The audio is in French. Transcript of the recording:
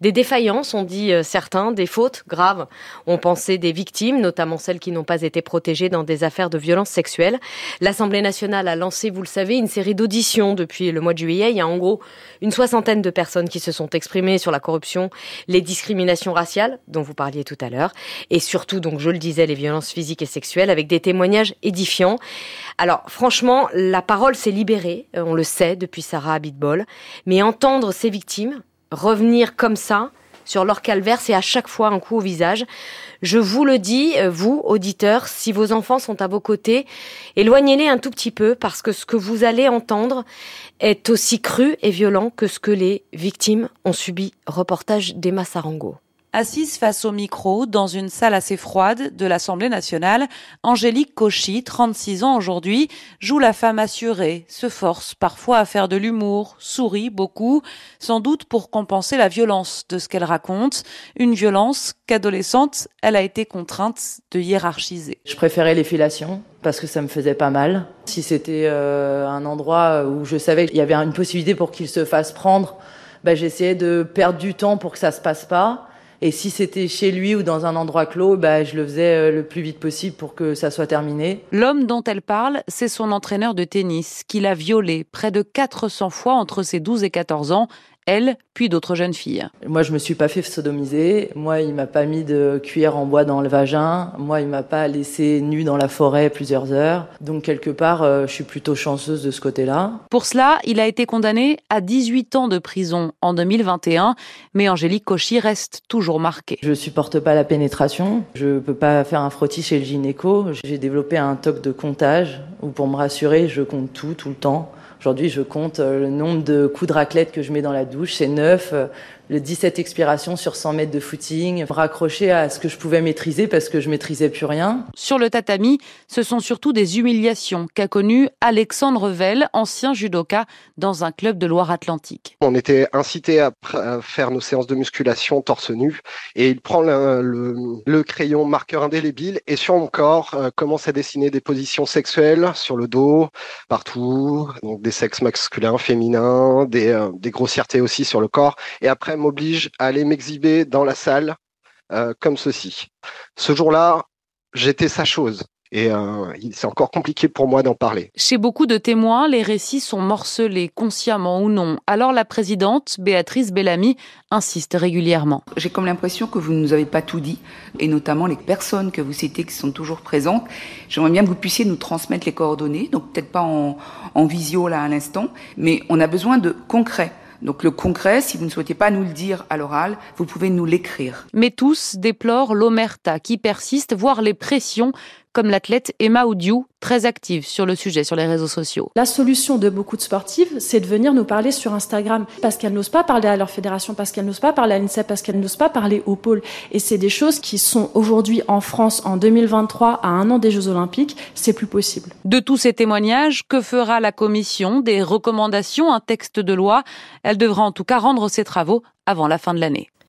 Des défaillances, ont dit euh, certains, des fautes graves, ont pensé des victimes, notamment celles qui n'ont pas été protégées dans des affaires de violences sexuelles. L'Assemblée nationale a lancé, vous le savez, une série d'auditions depuis le mois de juillet. Il y a en gros une soixantaine de personnes qui se sont exprimées sur la corruption, les discriminations raciales, dont vous parliez tout à l'heure, et surtout, donc je le disais, les violences physiques et sexuelles, avec des témoignages édifiants. Alors franchement, la parole s'est libérée, euh, on le sait, depuis Sarah Abitbol, mais entendre ces victimes, revenir comme ça sur leur calvaire, c'est à chaque fois un coup au visage. Je vous le dis, euh, vous, auditeurs, si vos enfants sont à vos côtés, éloignez-les un tout petit peu parce que ce que vous allez entendre est aussi cru et violent que ce que les victimes ont subi. Reportage d'Emma Sarango. Assise face au micro, dans une salle assez froide de l'Assemblée nationale, Angélique Cauchy, 36 ans aujourd'hui, joue la femme assurée, se force parfois à faire de l'humour, sourit beaucoup, sans doute pour compenser la violence de ce qu'elle raconte, une violence qu'adolescente, elle a été contrainte de hiérarchiser. Je préférais les filations parce que ça me faisait pas mal. Si c'était euh, un endroit où je savais qu'il y avait une possibilité pour qu'il se fasse prendre, bah, j'essayais de perdre du temps pour que ça se passe pas. Et si c'était chez lui ou dans un endroit clos, bah, je le faisais euh, le plus vite possible pour que ça soit terminé. L'homme dont elle parle, c'est son entraîneur de tennis, qui l'a violée près de 400 fois entre ses 12 et 14 ans elle, puis d'autres jeunes filles. Moi, je me suis pas fait sodomiser. Moi, il m'a pas mis de cuillère en bois dans le vagin. Moi, il m'a pas laissé nu dans la forêt plusieurs heures. Donc, quelque part, euh, je suis plutôt chanceuse de ce côté-là. Pour cela, il a été condamné à 18 ans de prison en 2021, mais Angélique Cauchy reste toujours marquée. Je supporte pas la pénétration. Je peux pas faire un frottis chez le gynéco. J'ai développé un toc de comptage où, pour me rassurer, je compte tout, tout le temps. Aujourd'hui, je compte euh, le nombre de coups de raclette que je mets dans la douche, c'est neuf. Euh, le 17 expirations sur 100 mètres de footing, raccroché à ce que je pouvais maîtriser parce que je maîtrisais plus rien. Sur le tatami, ce sont surtout des humiliations qu'a connu Alexandre Vell, ancien judoka dans un club de Loire-Atlantique. On était incité à, faire nos séances de musculation torse nu et il prend le, crayon marqueur indélébile et sur mon corps euh, commence à dessiner des positions sexuelles sur le dos, partout, donc des sexes masculins, féminins, des, euh, des grossièretés aussi sur le corps et après m'oblige à aller m'exhiber dans la salle euh, comme ceci. Ce jour-là, j'étais sa chose. Et euh, c'est encore compliqué pour moi d'en parler. Chez beaucoup de témoins, les récits sont morcelés, consciemment ou non. Alors la présidente, Béatrice Bellamy, insiste régulièrement. J'ai comme l'impression que vous ne nous avez pas tout dit, et notamment les personnes que vous citez qui sont toujours présentes. J'aimerais bien que vous puissiez nous transmettre les coordonnées, donc peut-être pas en, en visio là à l'instant, mais on a besoin de concret. Donc le concret, si vous ne souhaitez pas nous le dire à l'oral, vous pouvez nous l'écrire. Mais tous déplorent l'omerta qui persiste, voire les pressions comme l'athlète Emma Oudiou, très active sur le sujet sur les réseaux sociaux. La solution de beaucoup de sportives, c'est de venir nous parler sur Instagram parce qu'elles n'osent pas parler à leur fédération, parce qu'elles n'osent pas parler à l'INSEP, parce qu'elles n'osent pas parler au pôle. Et c'est des choses qui sont aujourd'hui en France en 2023 à un an des Jeux Olympiques, c'est plus possible. De tous ces témoignages, que fera la commission Des recommandations, un texte de loi? Elle devra en tout cas rendre ses travaux avant la fin de l'année.